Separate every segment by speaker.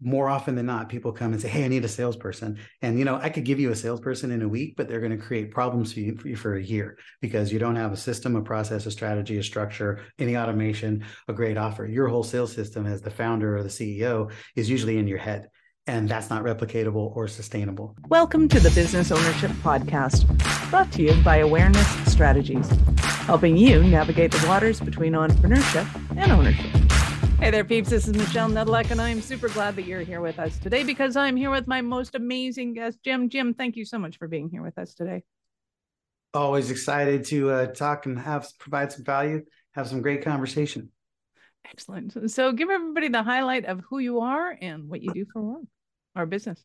Speaker 1: more often than not, people come and say, Hey, I need a salesperson. And, you know, I could give you a salesperson in a week, but they're going to create problems for you, for for a year because you don't have a system, a process, a strategy, a structure, any automation, a great offer. Your whole sales system as the founder or the CEO is usually in your head. And that's not replicatable or sustainable.
Speaker 2: Welcome to the Business Ownership Podcast, brought to you by Awareness Strategies, helping you navigate the waters between entrepreneurship and ownership. Hey there, peeps. This is Michelle Nedelec, and I'm super glad that you're here with us today because I'm here with my most amazing guest, Jim. Jim, thank you so much for being here with us today.
Speaker 1: Always excited to uh, talk and have provide some value, have some great conversation.
Speaker 2: Excellent. So, give everybody the highlight of who you are and what you do for work or business.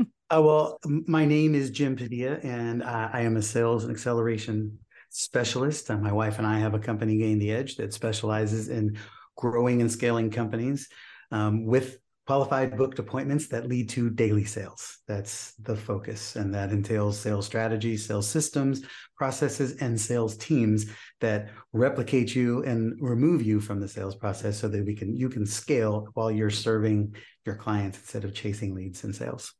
Speaker 1: uh, well, my name is Jim Padilla, and uh, I am a sales and acceleration specialist. my wife and I have a company, Gain the Edge, that specializes in growing and scaling companies um, with qualified booked appointments that lead to daily sales. That's the focus. And that entails sales strategy, sales systems, processes, and sales teams that replicate you and remove you from the sales process so that we can you can scale while you're serving your clients instead of chasing leads and sales.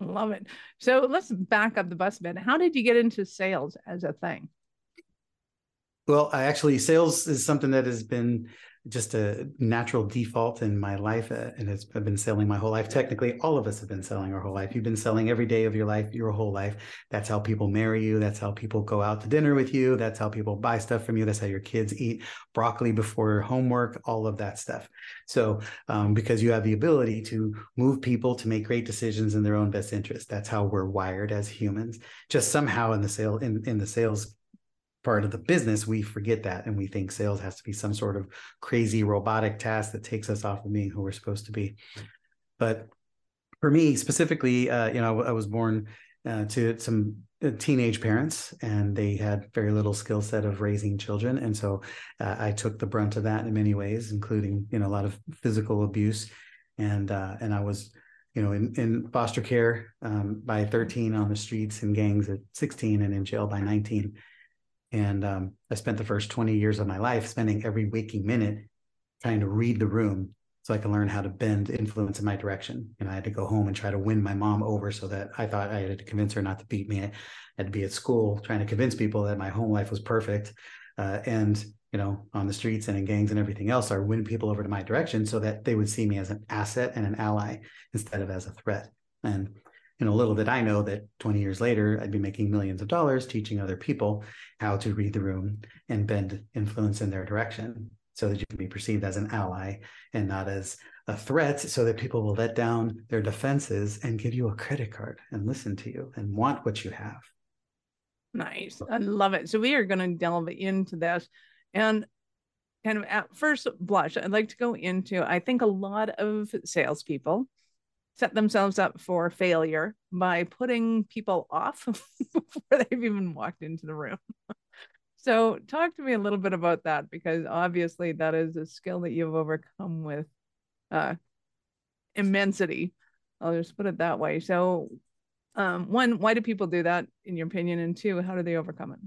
Speaker 2: Love it. So let's back up the bus a bit. How did you get into sales as a thing?
Speaker 1: Well, I actually sales is something that has been just a natural default in my life uh, and it's I've been selling my whole life. Technically all of us have been selling our whole life. You've been selling every day of your life your whole life. That's how people marry you. That's how people go out to dinner with you. That's how people buy stuff from you. That's how your kids eat broccoli before homework all of that stuff. So um, because you have the ability to move people to make great decisions in their own best interest. That's how we're wired as humans. Just somehow in the sale in, in the sales part of the business, we forget that and we think sales has to be some sort of crazy robotic task that takes us off of being who we're supposed to be. But for me specifically, uh, you know, I was born uh, to some uh, teenage parents and they had very little skill set of raising children. And so uh, i took the brunt of that in many ways including you know a lot of physical abuse. And uh, and i was you know in, in foster care um, by 13 on the streets in gangs at 16 and in jail by 19 and um, I spent the first 20 years of my life spending every waking minute trying to read the room so I could learn how to bend influence in my direction. And I had to go home and try to win my mom over so that I thought I had to convince her not to beat me. I had to be at school trying to convince people that my home life was perfect. Uh, and, you know, on the streets and in gangs and everything else, I win people over to my direction so that they would see me as an asset and an ally instead of as a threat. And you know, little did I know that 20 years later, I'd be making millions of dollars teaching other people how to read the room and bend influence in their direction so that you can be perceived as an ally and not as a threat so that people will let down their defenses and give you a credit card and listen to you and want what you have.
Speaker 2: Nice. I love it. So we are going to delve into this and kind of at first blush, I'd like to go into, I think a lot of salespeople set themselves up for failure by putting people off before they've even walked into the room. so, talk to me a little bit about that because obviously that is a skill that you've overcome with uh, immensity. I'll just put it that way. So, um, one, why do people do that, in your opinion? And two, how do they overcome it?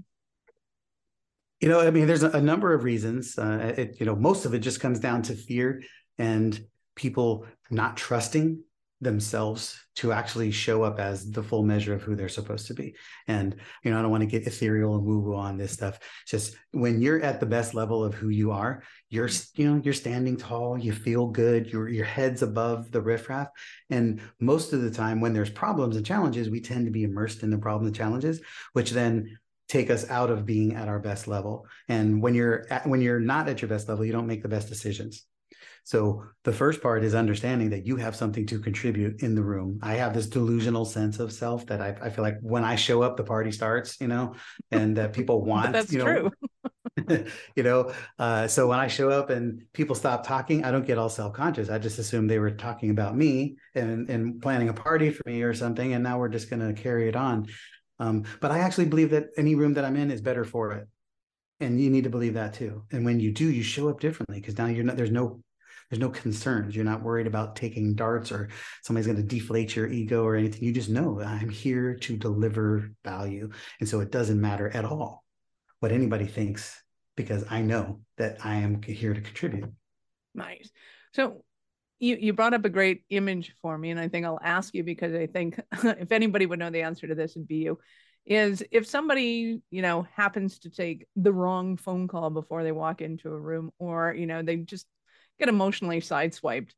Speaker 1: You know, I mean, there's a, number of reasons. Uh, it, you know, most of it just comes down to fear and people not trusting themselves to actually show up as the full measure of who they're supposed to be. And, you know, I don't want to get ethereal and woo woo on this stuff. just when you're at the best level of who you are, you're, you know, you're standing tall, you feel good, your, your head's above the riffraff. And most of the time when there's problems and challenges, we tend to be immersed in the problems and challenges, which then take us out of being at our best level. And when you're at, when you're not at your best level, you don't make the best decisions. So the first part is understanding that you have something to contribute in the room. I have this delusional sense of self that I, I feel like when I show up, the party starts, you know, and that people want.
Speaker 2: that's
Speaker 1: you
Speaker 2: know,
Speaker 1: true. you know, uh, so when I show up and people stop talking, I don't get all self-conscious. I just assume they were talking about me and and planning a party for me or something, and now we're just going to carry it on. Um, but I actually believe that any room that I'm in is better for it and you need to believe that too and when you do you show up differently because now you're not there's no there's no concerns. You're not worried about taking darts or somebody's going to deflate your ego or anything. You just know I'm here to deliver value. And so it doesn't matter at all what anybody thinks because I know that I am here to contribute.
Speaker 2: Nice. So you you brought up a great image for me and i think i'll ask you because i think if anybody would know the answer to this it'd be you is if somebody you know happens to take the wrong phone call before they walk into a room or you know they just get emotionally sideswiped.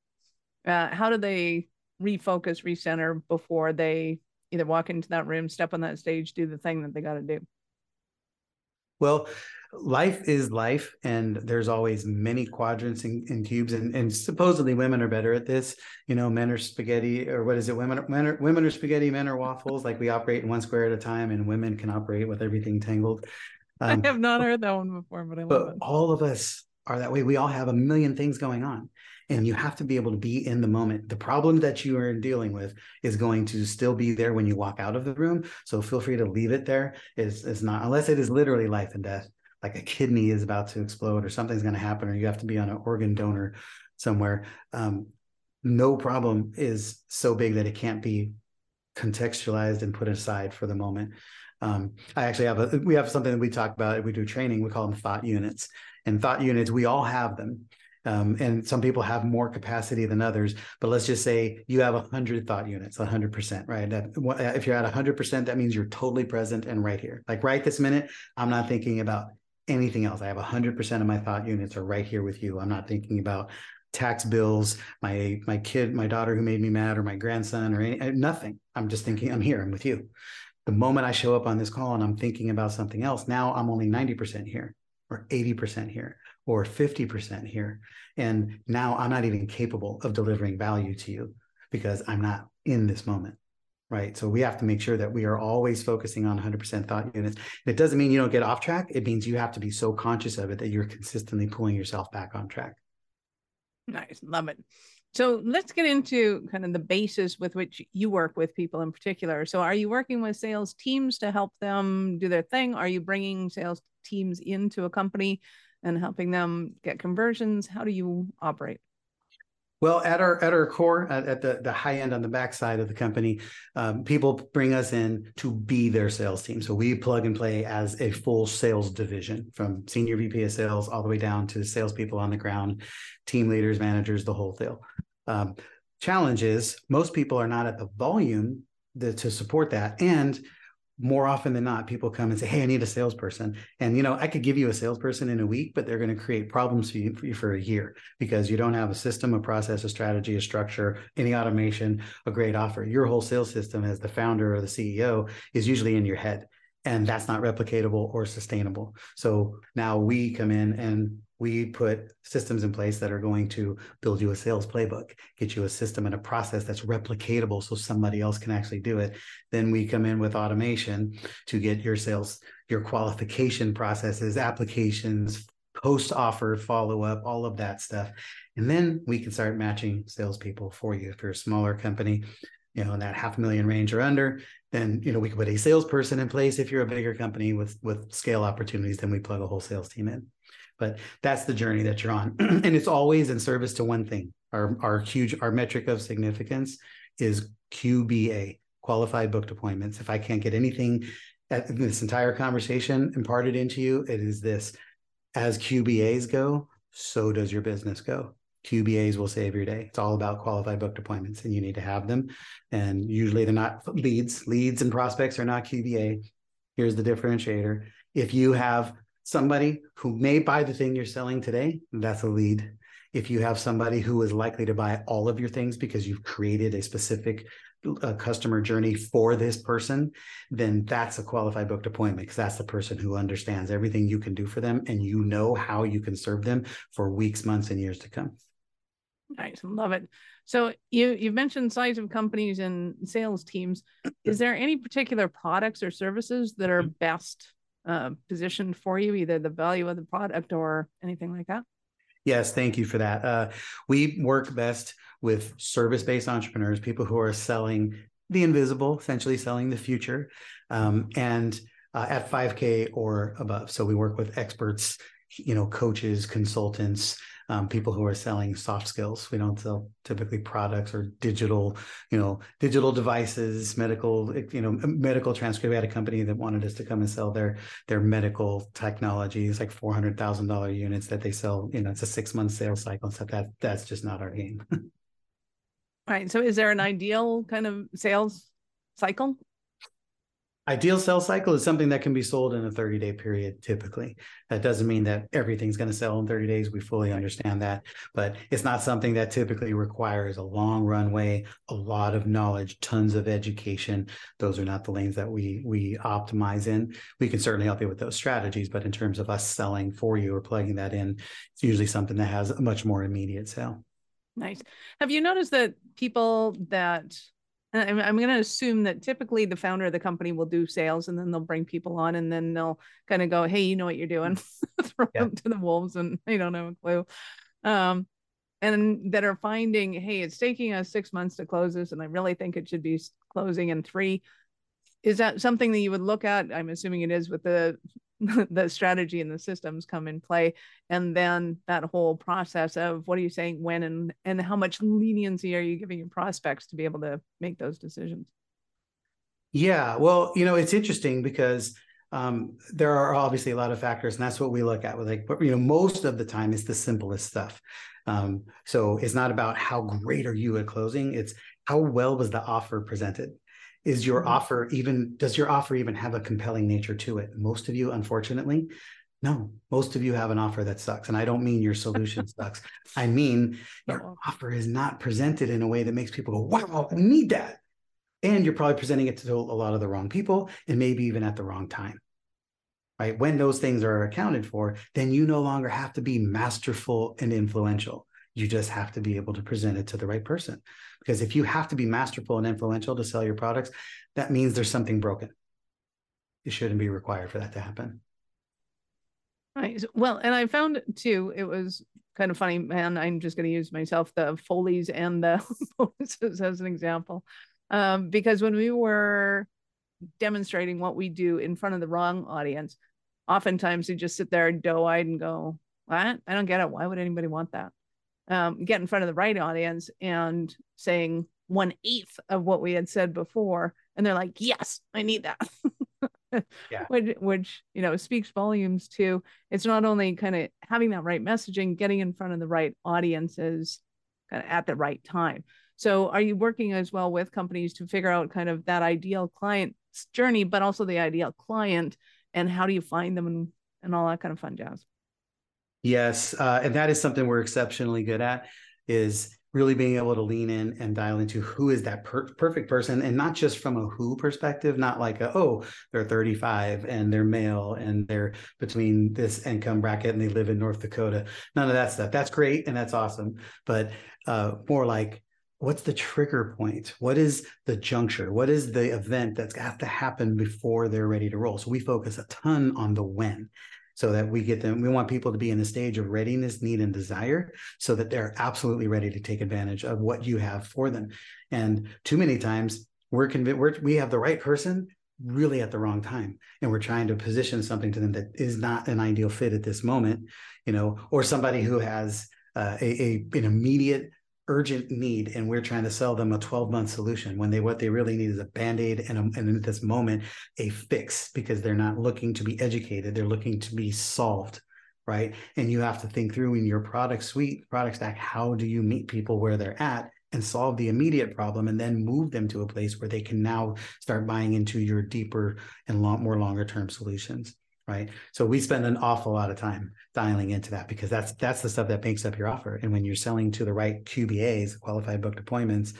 Speaker 2: Uh, how do they refocus recenter before they either walk into that room step on that stage do the thing that they got to do?
Speaker 1: Well life is life and there's always many quadrants and, and cubes and, and, supposedly women are better at this. You know men are spaghetti or what is it? Women, men are, women are spaghetti men are waffles. Like we operate in one square at a time and women can operate with everything tangled.
Speaker 2: Um, i have not heard that one before but i love
Speaker 1: but
Speaker 2: it.
Speaker 1: all of us are that way. We all have a million things going on and you have to be able to be in the moment. The problem that you are dealing with is going to still be there when you walk out of the room. So feel free to leave it there. Is is not unless it is literally life and death like a kidney is about to explode or something's going to happen or you have to be on an organ donor somewhere. Um, no problem is so big that it can't be contextualized and put aside for the moment. Um, i actually have a we have something that we talk about. We do training. We call them thought units and thought units we all have them um, and some people have more capacity than others but let's just say you have 100 thought units 100% right that, if you're at 100% that means you're totally present and right here like right this minute i'm not thinking about anything else. I have 100% of my thought units are right here with you. I'm not thinking about tax bills, my my kid, my daughter who made me mad, or my grandson, or any, nothing. I'm just thinking, I'm here. I'm with you. The moment I show up on this call and I'm thinking about something else, now I'm only 90% here, or 80% here, or 50% here, and now I'm not even capable of delivering value to you because I'm not in this moment right? So we have to make sure that we are always focusing on 100% thought units. It doesn't mean you don't get off track. It means you have to be so conscious of it that you're consistently pulling yourself back on track.
Speaker 2: Nice. Love it. So let's get into kind of the basis with which you work with people in particular. So are you working with sales teams to help them do their thing? Are you bringing sales teams into a company and helping them get conversions? How do you operate?
Speaker 1: Well, at our at our core, at, at the the high end on the backside of the company, um, people bring us in to be their sales team. So we plug and play as a full sales division, from senior VP of sales all the way down to salespeople on the ground, team leaders, managers, the whole deal. Um, challenge is most people are not at the volume to support that, and more often than not, people come and say, Hey, I need a salesperson. And, you know, I could give you a salesperson in a week, but they're going to create problems for you, for you for a year because you don't have a system, a process, a strategy, a structure, any automation, a great offer. Your whole sales system as the founder or the CEO is usually in your head and that's not replicatable or sustainable. So now we come in and we put systems in place that are going to build you a sales playbook, get you a system and a process that's replicatable so somebody else can actually do it. Then we come in with automation to get your sales, your qualification processes, applications, post offer follow up, all of that stuff. And then we can start matching salespeople for you. If you're a smaller company, you know, in that half million range or under, then you know we can put a salesperson in place. If you're a bigger company with with scale opportunities, then we plug a whole sales team in. But that's the journey that you're on. and it's always in service to one thing. Our, our huge, our metric of significance is QBA, qualified booked appointments. If I can't get anything at this entire conversation imparted into you, it is this. As QBAs go, so does your business go. QBAs will save your day. It's all about qualified booked appointments, and you need to have them. And usually they're not leads. Leads and prospects are not QBA. Here's the differentiator. If you have somebody who may buy the thing you're selling today, that's a lead. If you have somebody who is likely to buy all of your things because you've created a specific uh, customer journey for this person, then that's a qualified booked appointment because that's the person who understands everything you can do for them and you know how you can serve them for weeks, months, and years to come.
Speaker 2: Nice, love it. So you you've mentioned size of companies and sales teams. Is there any particular products or services that are best uh, positioned for you, either the value of the product or anything like that?
Speaker 1: Yes, thank you for that. Uh, we work best with service based entrepreneurs, people who are selling the invisible, essentially selling the future, um, and uh, at 5K or above. So we work with experts, you know, coaches, consultants, um, people who are selling soft skills. We don't sell typically products or digital, you know, digital devices, medical, you know, medical transcript. We had a company that wanted us to come and sell their their medical technologies, like four hundred thousand dollar units that they sell. You know, it's a six month sales cycle and stuff. That that's just not our game.
Speaker 2: Right. So is there an ideal kind of sales cycle?
Speaker 1: Ideal sell cycle is something that can be sold in a 30 day period typically. That doesn't mean that everything's going to sell in 30 days. We fully understand that, but it's not something that typically requires a long runway, a lot of knowledge, tons of education. Those are not the lanes that we we optimize in. We can certainly help you with those strategies, but in terms of us selling for you or plugging that in, it's usually something that has a much more immediate sale.
Speaker 2: Nice. Have you noticed that people that I'm, I'm going to assume that typically the founder of the company will do sales and then they'll bring people on and then they'll kind of go, Hey, you know what you're doing, throw yeah. them to the wolves and they don't have a clue. Um, and that are finding, Hey, it's taking us six months to close this. And I really think it should be closing in three. Is that something that you would look at? I'm assuming it is with the the strategy and the systems come in play. And then that whole process of what are you saying when and and how much leniency are you giving your prospects to be able to make those decisions?
Speaker 1: Yeah well you know it's interesting because um, there are obviously a lot of factors and that's what we look at with like but you know most of the time it's the simplest stuff. Um, so it's not about how great are you at closing it's how well was the offer presented is your mm-hmm. offer even does your offer even have a compelling nature to it? Most of you unfortunately no. Most of you have an offer that sucks and i don't mean your solution sucks. I mean your offer is not presented in a way that makes people go wow i need that. And you're probably presenting it to a lot of the wrong people and maybe even at the wrong time. Right? When those things are accounted for then you no longer have to be masterful and influential you just have to be able to present it to the right person. Because if you have to be masterful and influential to sell your products, that means there's something broken. It shouldn't be required for that to happen.
Speaker 2: Right. Well, and I found too, it was kind of funny, man. I'm just going to use myself, the Foley's and the bonuses as an example. Um, because when we were demonstrating what we do in front of the wrong audience, oftentimes they just sit there doe eyed and go, What? I don't get it. Why would anybody want that? Um, get in front of the right audience and saying one eighth of what we had said before, and they're like, "Yes, I need that." yeah. which, which you know speaks volumes to it's not only kind of having that right messaging, getting in front of the right audiences, kind of at the right time. So, are you working as well with companies to figure out kind of that ideal client journey, but also the ideal client, and how do you find them and and all that kind of fun jazz?
Speaker 1: Yes, uh, and that is something we're exceptionally good at is really being able to lean in and dial into who is that per- perfect person and not just from a who perspective not like a, oh they're 35 and they're male and they're between this income bracket and they live in north dakota. None of that stuff. That's great and that's awesome but uh, more like what's the trigger point? What is the juncture? What is the event that's got to happen before they're ready to roll? So we focus a ton on the when so that we get them we want people to be in a stage of readiness need and desire so that they're absolutely ready to take advantage of what you have for them. And too many times we're convinced we're, we have the right person really at the wrong time and we're trying to position something to them that is not an ideal fit at this moment you know or somebody who has uh, a, a an immediate urgent need and we're trying to sell them a 12 month solution when they what they really need is a band-aid and, a, and at this moment a fix because they're not looking to be educated they're looking to be solved right? And you have to think through in your product suite product stack how do you meet people where they're at and solve the immediate problem and then move them to a place where they can now start buying into your deeper and long, more longer term solutions right? So we spend an awful lot of time dialing into that because that's that's the stuff that makes up your offer. And when you're selling to the right qbas qualified booked appointments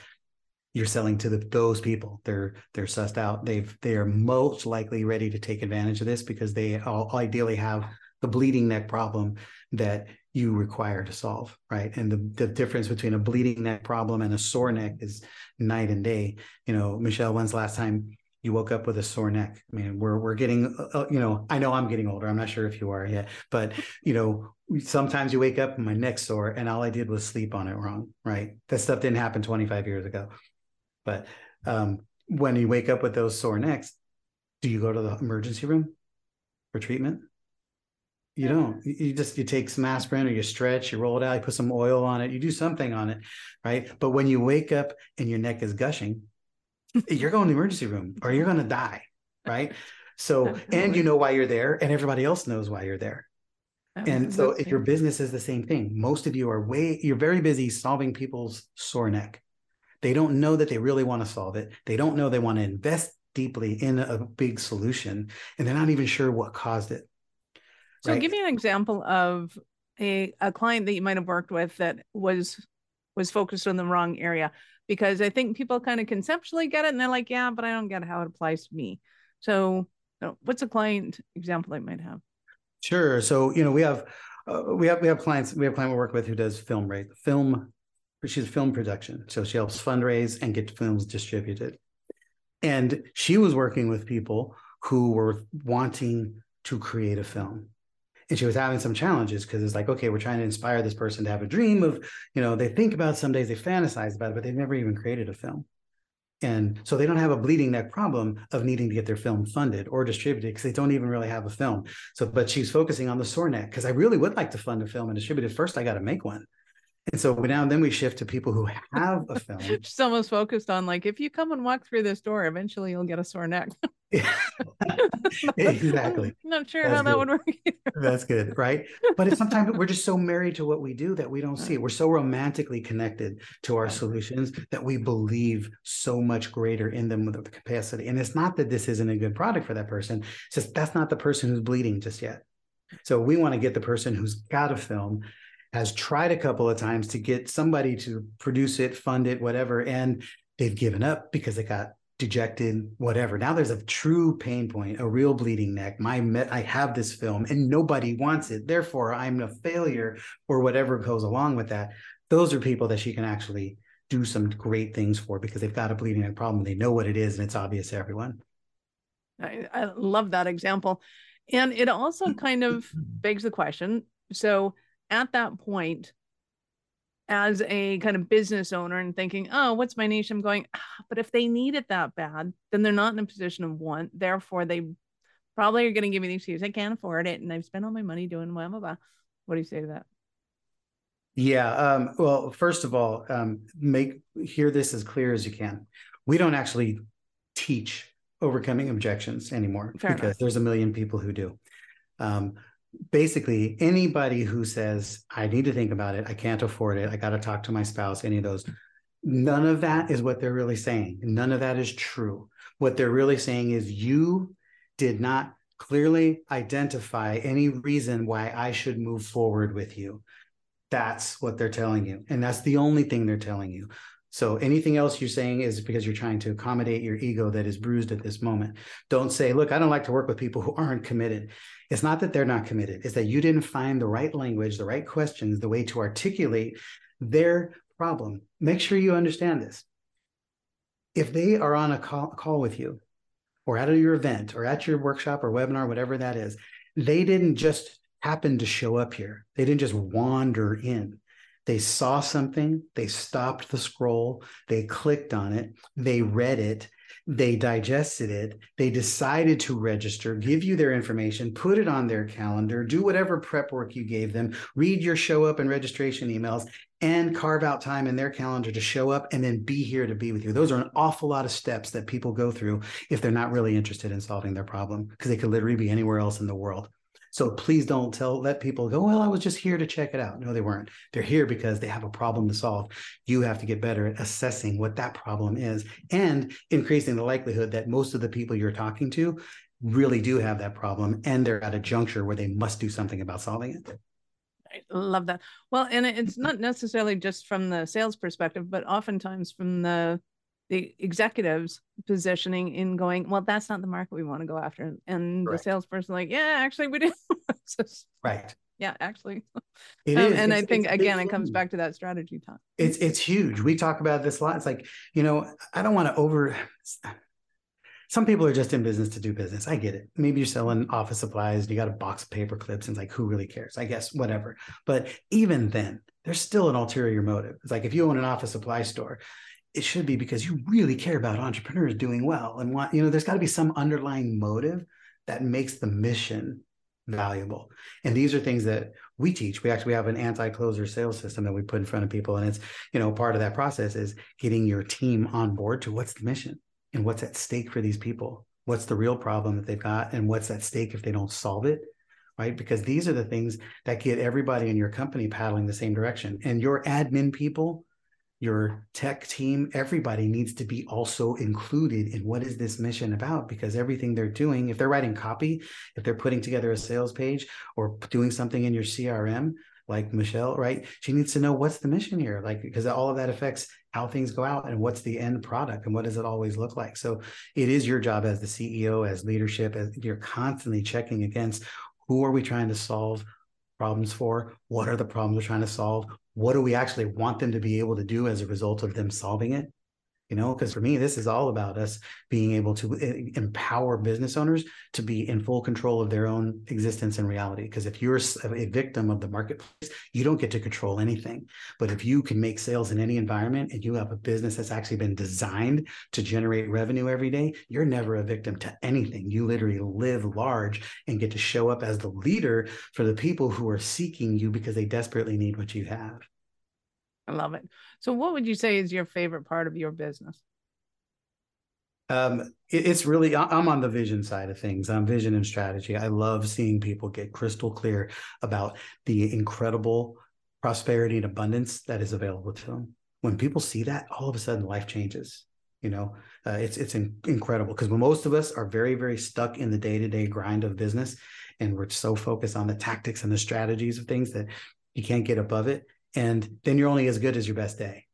Speaker 1: you're selling to the, those people. They're they're sussed out. They've they are most likely ready to take advantage of this because they all ideally have the bleeding neck problem that you require to solve right? And the, the difference between a bleeding neck problem and a sore neck is night and day. You know michelle when's the last time you woke up with a sore neck. I mean, we're we're getting, uh, uh, you know, I know I'm getting older. I'm not sure if you are yet, but you know, sometimes you wake up and my neck's sore, and all I did was sleep on it wrong. Right? That stuff didn't happen 25 years ago. But um, when you wake up with those sore necks, do you go to the emergency room for treatment? You don't. You just you take some aspirin or you stretch, you roll it out, you put some oil on it, you do something on it, right? But when you wake up and your neck is gushing, you're going to the emergency room or you're going to die. Right. So, and you know why you're there, and everybody else knows why you're there. Oh, and so, if your business is the same thing, most of you are way, you're very busy solving people's sore neck. They don't know that they really want to solve it. They don't know they want to invest deeply in a big solution, and they're not even sure what caused it.
Speaker 2: So, right? give me an example of a, a client that you might have worked with that was was focused on the wrong area because I think people kind of conceptually get it and they're like, yeah, but I don't get how it applies to me. So, what's a client example I might have?
Speaker 1: Sure. So, you know, we have uh, we have we have clients we have client we work with who does film right film she's a film production so she helps fundraise and get films distributed and she was working with people who were wanting to create a film and she was having some challenges because it's like okay we're trying to inspire this person to have a dream of you know they think about some days they fantasize about it but they've never even created a film and so they don't have a bleeding neck problem of needing to get their film funded or distributed because they don't even really have a film. So, but she's focusing on the sore neck because I really would like to fund a film and distribute it. First, I got to make one. And so now and then we shift to people who have a film.
Speaker 2: Just almost focused on like, if you come and walk through this door, eventually you'll get a sore neck.
Speaker 1: exactly.
Speaker 2: I'm not sure That's how good. that would work.
Speaker 1: Either. That's good, right? But it's sometimes we're just so married to what we do that we don't see it. We're so romantically connected to our solutions that we believe so much greater in them with the capacity. And it's not that this isn't a good product for that person. It's just that's not the person who's bleeding just yet. So we want to get the person who's got a film has tried a couple of times to get somebody to produce it, fund it, whatever, and they've given up because they got dejected, whatever. Now there's a true pain point, a real bleeding neck. My I have this film and nobody wants it. Therefore, I'm a failure or whatever goes along with that. Those are people that she can actually do some great things for because they've got a bleeding neck problem. They know what it is and it's obvious to everyone.
Speaker 2: I, I love that example. And it also kind of begs the question. So at that point, as a kind of business owner and thinking, oh, what's my niche? I'm going, ah, but if they need it that bad, then they're not in a position of want. Therefore, they probably are going to give me the excuse, I can't afford it. And I've spent all my money doing blah, blah, blah. What do you say to that?
Speaker 1: Yeah. Um, well, first of all, um, make hear this as clear as you can. We don't actually teach overcoming objections anymore Fair because enough. there's a million people who do. Um, basically anybody who says i need to think about it. I can't afford it. I got to talk to my spouse any of those none of that is what they're really saying. None of that is true. What they're really saying is you did not clearly identify any reason why i should move forward with you. That's what they're telling you. And that's the only thing they're telling you so anything else you're saying is because you're trying to accommodate your ego that is bruised at this moment. Don't say, look, I don't like to work with people who aren't committed. It's not that they're not committed, it's that you didn't find the right language, the right questions, the way to articulate their problem. Make sure you understand this. If they are on a call, call with you or at your event or at your workshop or webinar, whatever that is, they didn't just happen to show up here. They didn't just wander in. They saw something, they stopped the scroll, they clicked on it, they read it, they digested it, they decided to register, give you their information, put it on their calendar, do whatever prep work you gave them, read your show up and registration emails, and carve out time in their calendar to show up and then be here to be with you. Those are an awful lot of steps that people go through if they're not really interested in solving their problem because they could literally be anywhere else in the world. So please don't tell let people go, well, I was just here to check it out. No, they weren't. They're here because they have a problem to solve. You have to get better at assessing what that problem is and increasing the likelihood that most of the people you're talking to really do have that problem and they're at a juncture where they must do something about solving it.
Speaker 2: I love that. Well, and it's not necessarily just from the sales perspective, but oftentimes from the the executives positioning in going, well, that's not the market we want to go after. And the salesperson like, yeah, actually we do.
Speaker 1: right.
Speaker 2: Yeah, actually. It um, is. And it's, I think again, it comes back to that strategy time.
Speaker 1: It's it's huge. We talk about this a lot. It's like, you know, I don't want to over some people are just in business to do business. I get it. Maybe you're selling office supplies, you got a box of paper clips, and it's like, who really cares? I guess, whatever. But even then, there's still an ulterior motive. It's like if you own an office supply store, it should be because you really care about entrepreneurs doing well and want you know there's got to be some underlying motive that makes the mission valuable. And these are things that we teach. We actually have an anti-closer sales system that we put in front of people and it's you know part of that process is getting your team on board to what's the mission and what's at stake for these people. What's the real problem that they've got and what's at stake if they don't solve it right? Because these are the things that get everybody in your company paddling the same direction. And your admin people your tech team, everybody needs to be also included in what is this mission about because everything they're doing, if they're writing copy, if they're putting together a sales page or doing something in your CRM, like Michelle, right? She needs to know what's the mission here, like because all of that affects how things go out and what's the end product and what does it always look like. So it is your job as the CEO, as leadership, as you're constantly checking against who are we trying to solve problems for? What are the problems we're trying to solve? What do we actually want them to be able to do as a result of them solving it? You know because for me this is all about us being able to eh, empower business owners to be in full control of their own existence and reality. Because if you're a victim of the marketplace you don't get to control anything. But if you can make sales in any environment and you have a business that's actually been designed to generate revenue every day you're never a victim to anything. You literally live large and get to show up as the leader for the people who are seeking you because they desperately need what you have
Speaker 2: I love it. So, what would you say is your favorite part of your business?
Speaker 1: Um, it, it's really I'm on the vision side of things. I'm vision and strategy. I love seeing people get crystal clear about the incredible prosperity and abundance that is available to them. When people see that, all of a sudden life changes. You know, uh, it's it's in, incredible because most of us are very very stuck in the day to day grind of business, and we're so focused on the tactics and the strategies of things that you can't get above it and then you're only as good as your best day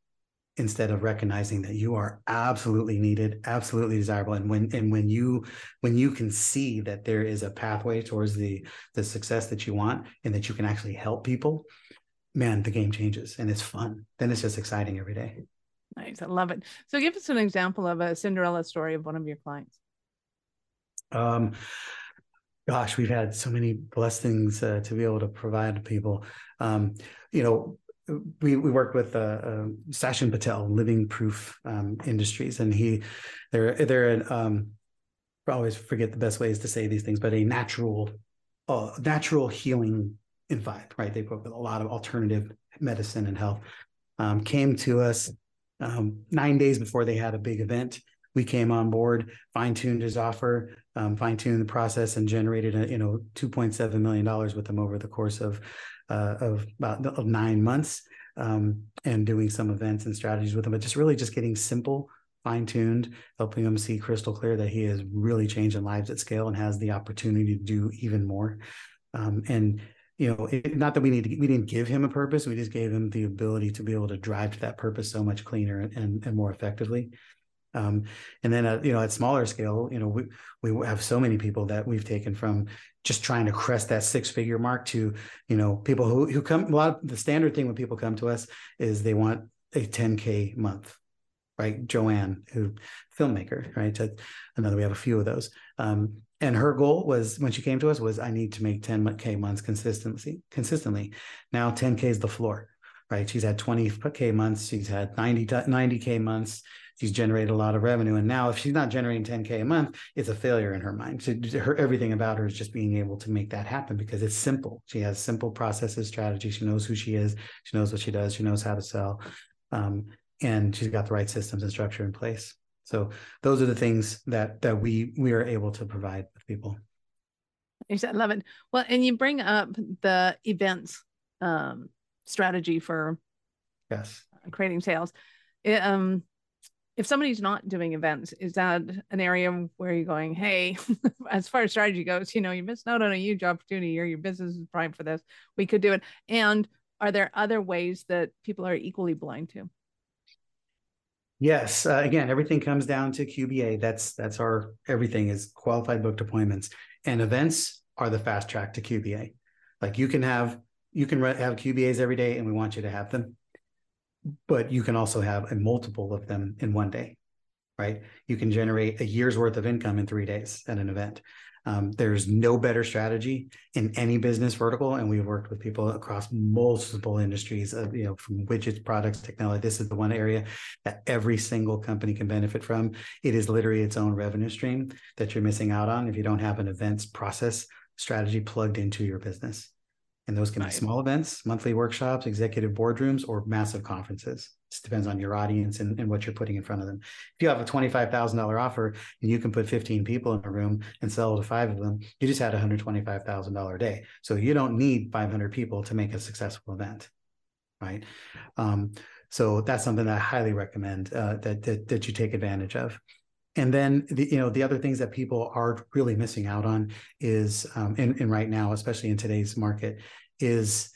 Speaker 1: instead of recognizing that you are absolutely needed absolutely desirable. And when and when you when you can see that there is a pathway towards the the success that you want and that you can actually help people man the game changes and it's fun. Then it's just exciting every day.
Speaker 2: Nice. I love it. So give us an example of a cinderella story of one of your clients.
Speaker 1: Um gosh we've had so many blessings uh, to be able to provide to people. Um you know we we worked with uh, uh, Patel, Living Proof um, Industries, and he they're they're an um, I always forget the best ways to say these things, but a natural uh, natural healing environment, right? They work with a lot of alternative medicine and health. Um, came to us um, nine days before they had a big event. We came on board, fine tuned his offer, um, fine tuned the process, and generated a, you know two point seven million dollars with them over the course of uh, of about of nine months um, and doing some events and strategies with them, but just really just getting simple, fine tuned, helping them see crystal clear that he is really changing lives at scale and has the opportunity to do even more. Um, and you know, it, not that we need to, we didn't give him a purpose, we just gave him the ability to be able to drive to that purpose so much cleaner and, and more effectively. Um, and then, at, you know, at smaller scale, you know, we, we have so many people that we've taken from just trying to crest that six figure mark to, you know, people who, who come, a lot of the standard thing when people come to us is they want a 10K month, right? Joanne, who filmmaker, right? Another, we have a few of those. Um, and her goal was when she came to us was I need to make 10K months consistently, consistently. Now 10K is the floor, right? She's had 20K months. She's had 90, 90K months she's generated a lot of revenue. And now if she's not generating 10K a month, it's a failure in her mind. So her everything about her is just being able to make that happen because it's simple. She has simple processes, strategy. She knows who she is. She knows what she does. She knows how to sell. Um, and she's got the right systems and structure in place. So those are the things that that we we are able to provide with people.
Speaker 2: I love it. Well, and you bring up the events um, strategy for
Speaker 1: yes
Speaker 2: creating sales. It, um, if somebody's not doing events, is that an area where you're going, hey, as far as strategy goes, you know, you missed out on a huge opportunity or your business is primed for this. We could do it. And are there other ways that people are equally blind to?
Speaker 1: Yes. Uh, again, everything comes down to QBA. That's that's our everything is qualified booked appointments, and events are the fast track to QBA. Like you can have you can have QBAs every day, and we want you to have them but you can also have a multiple of them in one day, right? You can generate a year's worth of income in three days at an event. Um, there's no better strategy in any business vertical, and we've worked with people across multiple industries, of, you know, from widgets, products, technology. This is the one area that every single company can benefit from. It is literally its own revenue stream that you're missing out on if you don't have an events process strategy plugged into your business. And those can be small events, monthly workshops, executive boardrooms, or massive conferences. It depends on your audience and, and what you're putting in front of them. If you have a $25,000 offer and you can put 15 people in a room and sell to five of them, you just had a $125,000 a day. So you don't need 500 people to make a successful event, right? Um, So that's something that I highly recommend uh, that, that that you take advantage of. And then the you know the other things that people are really missing out on is um, and, right now, especially in today's market, is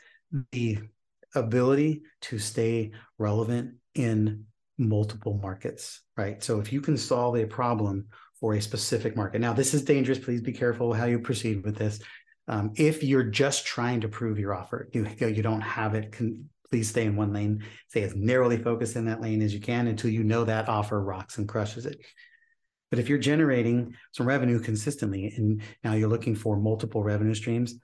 Speaker 1: the ability to stay relevant in multiple markets, right? So if you can solve a problem for a specific market, now this is dangerous. Please be careful how you proceed with this. Um, if you're just trying to prove your offer, you you don't have it. Please stay in one lane. Stay as narrowly focused in that lane as you can until you know that offer rocks and crushes it. But if you're generating some revenue consistently, and now you're looking for multiple revenue streams,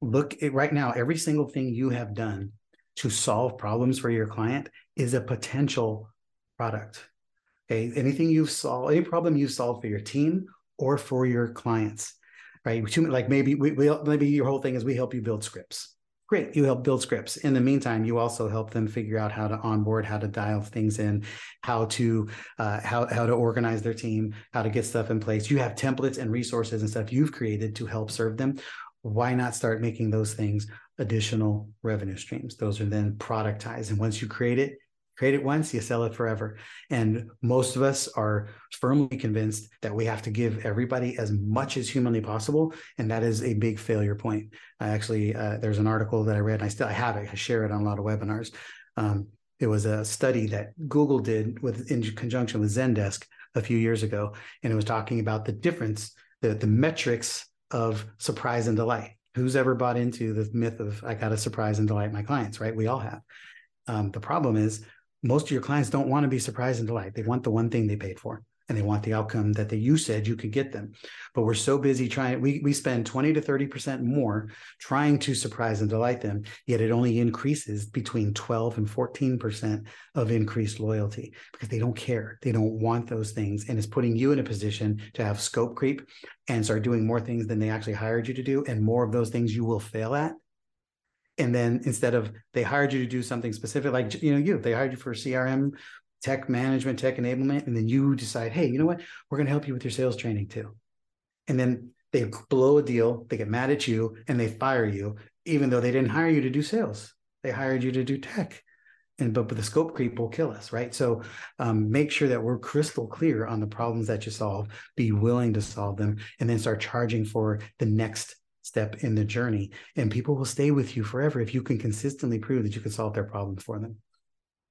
Speaker 1: look at right now. Every single thing you have done to solve problems for your client is a potential product. Okay. Anything you've solved, any problem you've solved for your team or for your clients, right? Like maybe we, we maybe your whole thing is we help you build scripts. Great, you help build scripts. In the meantime, you also help them figure out how to onboard, how to dial things in, how to uh, how how to organize their team, how to get stuff in place. You have templates and resources and stuff you've created to help serve them. Why not start making those things additional revenue streams. Those are then productized. And once you create it, create it once, you sell it forever. And most of us are firmly convinced that we have to give everybody as much as humanly possible. And that is a big failure point. I actually, uh, there's an article that I read, and I still I have it, I share it on a lot of webinars. Um, it was a study that Google did with in conjunction with Zendesk a few years ago, and it was talking about the difference, the, the metrics of surprise and delight who's ever bought into the myth of I got to surprise and delight my clients, right? We all have. Um, the problem is most of your clients don't want to be surprised and delight. They want the one thing they paid for and they want the outcome that they, you said you could get them. But we're so busy trying, we, we spend 20 to 30% more trying to surprise and delight them, yet it only increases between 12 and 14% of increased loyalty because they don't care. They don't want those things. And it's putting you in a position to have scope creep and start doing more things than they actually hired you to do. And more of those things you will fail at and then instead of they hired you to do something specific like you know you they hired you for crm tech management, tech enablement, and then you decide, hey, you know what? We're going to help you with your sales training too. And then they blow a deal, they get mad at you, and they fire you, even though they didn't hire you to do sales. They hired you to do tech. And but, but the scope creep will kill us, right? So um, make sure that we're crystal clear on the problems that you solve, be willing to solve them, and then start charging for the next step in the journey. And people will stay with you forever if you can consistently prove that you can solve their problems for them.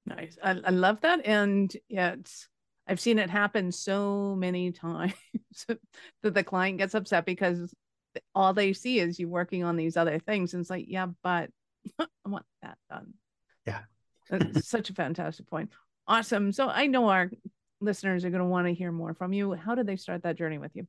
Speaker 2: Nice. I, I love that. And yeah, it's, I've seen it happen so many times that the client gets upset because all they see is you working on these other things. And it's like, yeah, but I want that done.
Speaker 1: Yeah.
Speaker 2: such a fantastic point. Awesome. So I know our listeners are going to want to hear more from you. How did they start that journey with you?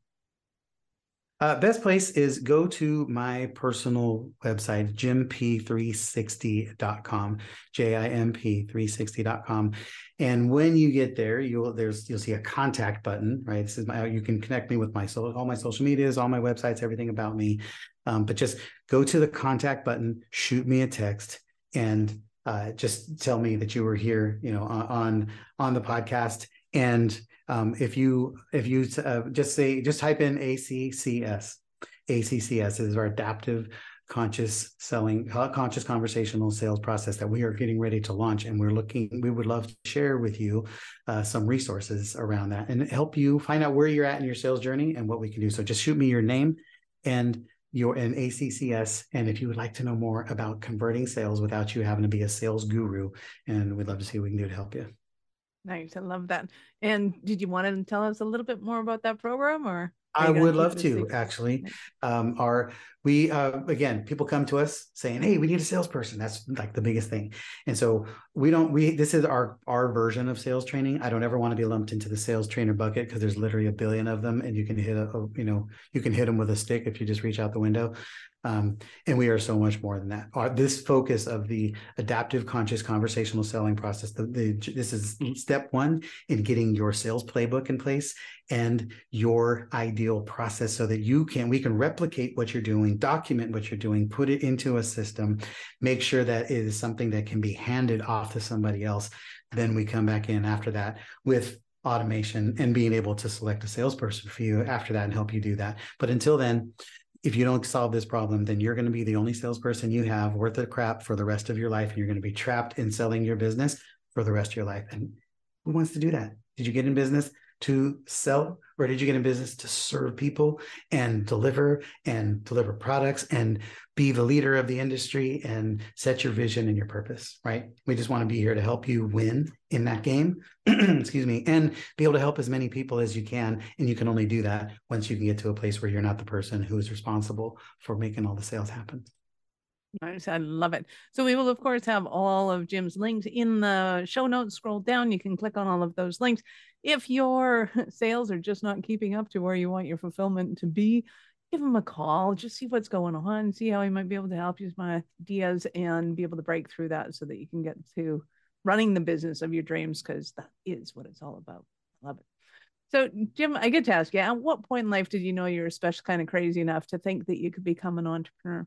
Speaker 1: Uh, best place is go to my personal website, jimp360.com, J-I-M-P360.com. And when you get there, you'll there's you'll see a contact button, right? This is my you can connect me with my so all my social medias, all my websites, everything about me. Um, but just go to the contact button, shoot me a text, and uh, just tell me that you were here, you know, on on the podcast. And um, if you if you uh, just say just type in ACCS, ACCS is our adaptive conscious selling conscious conversational sales process that we are getting ready to launch and we're looking we would love to share with you uh, some resources around that and help you find out where you're at in your sales journey and what we can do. So just shoot me your name and your an ACCS and if you would like to know more about converting sales without you having to be a sales guru and we'd love to see what we can do to help you
Speaker 2: Nice. I love that. And did you want to tell us a little bit more about that program or?
Speaker 1: I would love to actually. Um, our we uh, again, people come to us saying, "Hey, we need a salesperson." That's like the biggest thing, and so we don't. We this is our our version of sales training. I don't ever want to be lumped into the sales trainer bucket because there's literally a billion of them, and you can hit a, a you know you can hit them with a stick if you just reach out the window. Um, and we are so much more than that. Our, this focus of the adaptive conscious conversational selling process, the, the, this is step one in getting your sales playbook in place and your ideal process so that you can, we can replicate what you're doing, document what you're doing, put it into a system, make sure that it is something that can be handed off to somebody else. Then we come back in after that with automation and being able to select a salesperson for you after that and help you do that. But until then, if you don't solve this problem, then you're going to be the only salesperson you have worth of crap for the rest of your life. And you're going to be trapped in selling your business for the rest of your life. And who wants to do that? Did you get in business to sell or did you get in business to serve people and deliver and deliver products and be the leader of the industry and set your vision and your purpose right we just want to be here to help you win in that game excuse me and be able to help as many people as you can and you can only do that once you can get to a place where you're not the person who is responsible for making all the sales happen.
Speaker 2: I love it. So we will, of course, have all of Jim's links in the show notes. Scroll down. You can click on all of those links. If your sales are just not keeping up to where you want your fulfillment to be, give him a call. Just see what's going on. See how he might be able to help you with my ideas and be able to break through that so that you can get to running the business of your dreams because that is what it's all about. I Love it. So, Jim, I get to ask you, at what point in life did you know you were special kind of crazy enough to think that you could become an entrepreneur?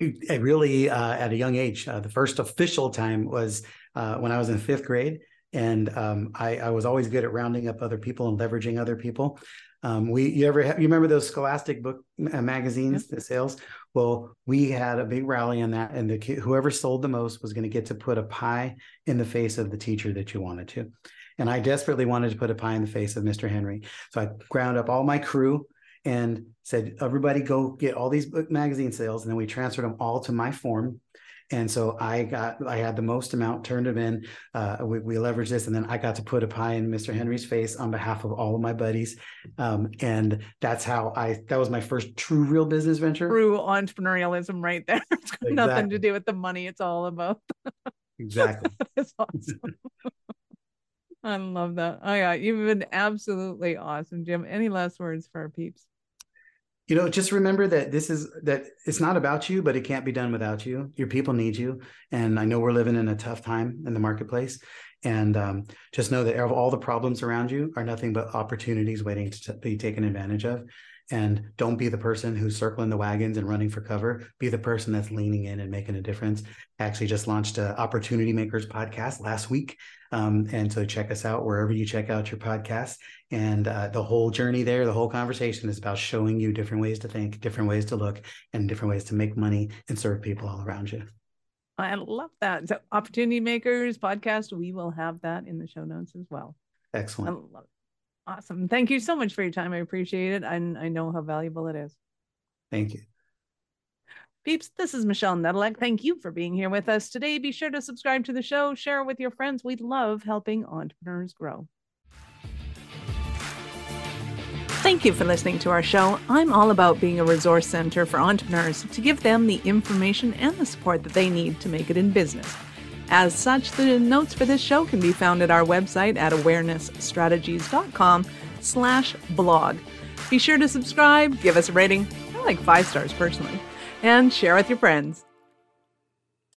Speaker 1: Really uh, at a young age. Uh, the first official time was uh, when I was in fifth grade, and um, I, I, was always good at rounding up other people and leveraging other people. Um, we you ever have, you remember those Scholastic book uh, magazines, the sales? Well, we had a big rally on that, and the whoever sold the most was going to get to put a pie in the face of the teacher that you wanted to. And I desperately wanted to put a pie in the face of Mr. Henry, so I ground up all my crew and said, everybody go get all these book magazine sales. And then we transferred them all to my form. And so I got, I had the most amount, turned them in. Uh, we, we leveraged this, and then I got to put a pie in Mr. Henry's face on behalf of all of my buddies. Um, and that's how I, that was my first true real business venture.
Speaker 2: True entrepreneurialism right there. It's got exactly. nothing to do with the money. It's all about.
Speaker 1: exactly.
Speaker 2: that's awesome. I love that. Oh yeah, you've been absolutely awesome, Jim. Any last words for our peeps?
Speaker 1: You know just remember that this is that it's not about you but it can't be done without you. Your people need you. And i know we're living in a tough time in the marketplace. And um, just know that all the problems around you are nothing but opportunities waiting to be taken advantage of and don't be the person who's circling the wagons and running for cover. Be the person that's leaning in and making a difference. I actually just launched a opportunity makers podcast last week um, and so check us out wherever you check out your podcast and uh, the whole journey there the whole conversation is about showing you different ways to think different ways to look and different ways to make money and serve people all around you.
Speaker 2: I love that. So opportunity makers podcast we will have that in the show notes as well.
Speaker 1: Excellent
Speaker 2: Awesome. Thank you so much for your time. I appreciate it. And I know how valuable it is.
Speaker 1: Thank you.
Speaker 2: Peeps, this is Michelle Nedelec. Thank you for being here with us today. Be sure to subscribe to the show, share it with your friends. We love helping entrepreneurs grow. Thank you for listening to our show. I'm all about being a resource center for entrepreneurs to give them the information and the support that they need to make it in business. As such, the notes for this show can be found at our website at awarenessstrategies.com slash blog. Be sure to subscribe, give us a rating, I like five stars personally, and share with your friends.